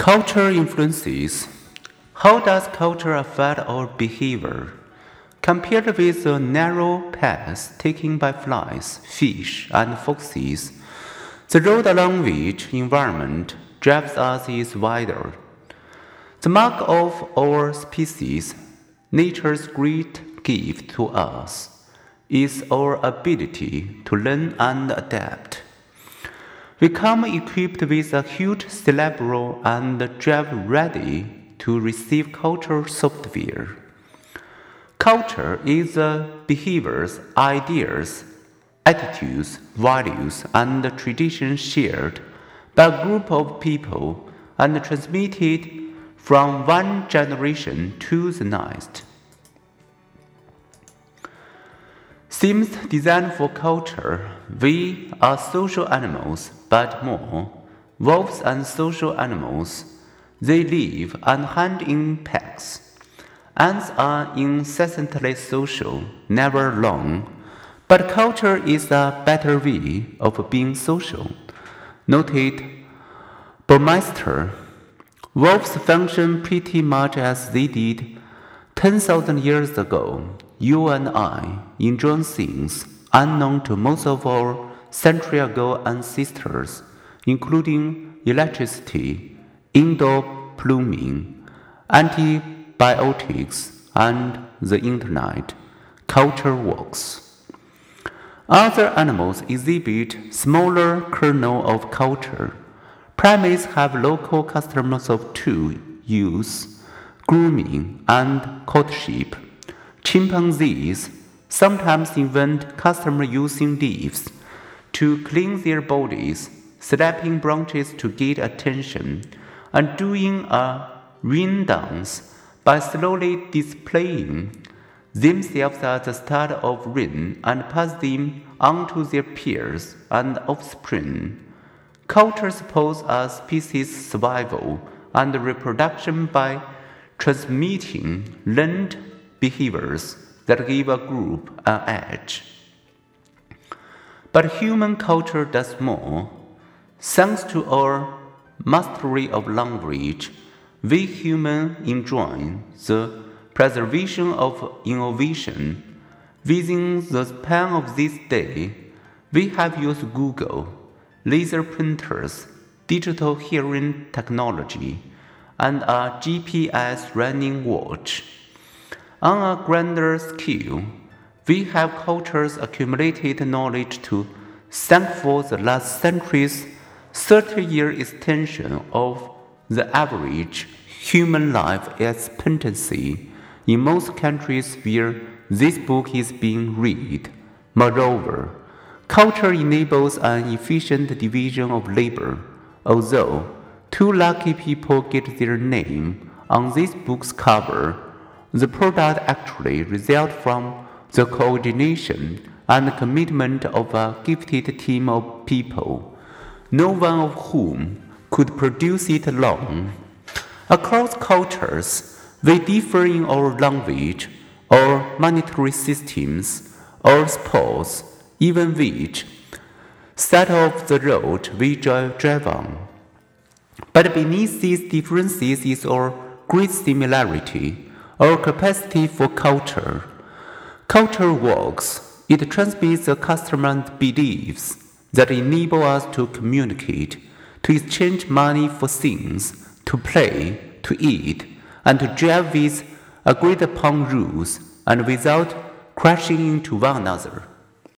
Culture influences. How does culture affect our behavior? Compared with the narrow paths taken by flies, fish, and foxes, the road along which environment drives us is wider. The mark of our species, nature's great gift to us, is our ability to learn and adapt. We come equipped with a huge cerebral hard drive ready to receive cultural software. Culture is the behaviors, ideas, attitudes, values, and traditions shared by a group of people and transmitted from one generation to the next. Seems designed for culture, we are social animals but more. Wolves are social animals, they live and hunt in packs. Ants are incessantly social, never alone. But culture is a better way of being social, noted Baumeister. Wolves function pretty much as they did 10,000 years ago. You and I enjoy things unknown to most of our century ago ancestors, including electricity, indoor plumbing, antibiotics, and the internet, culture works. Other animals exhibit smaller kernel of culture. Primates have local customs of tool use, grooming, and courtship. Chimpanzees sometimes invent customer using leaves to clean their bodies, slapping branches to get attention, and doing a rain dance by slowly displaying themselves at the start of rain and pass them on to their peers and offspring. Culture supports a species survival and reproduction by transmitting learned behaviors that give a group an edge. But human culture does more. Thanks to our mastery of language, we humans enjoy the preservation of innovation. Within the span of this day, we have used Google, laser printers, digital hearing technology, and a GPS running watch. On a grander scale, we have cultures accumulated knowledge to thank for the last century's 30 year extension of the average human life expectancy in most countries where this book is being read. Moreover, culture enables an efficient division of labor, although two lucky people get their name on this book's cover. The product actually results from the coordination and commitment of a gifted team of people, no one of whom could produce it alone. Across cultures, we differ in our language, our monetary systems, our sports, even which side of the road we drive on. But beneath these differences is our great similarity, our capacity for culture. Culture works. It transmits the customer beliefs that enable us to communicate, to exchange money for things, to play, to eat, and to drive with agreed upon rules and without crashing into one another.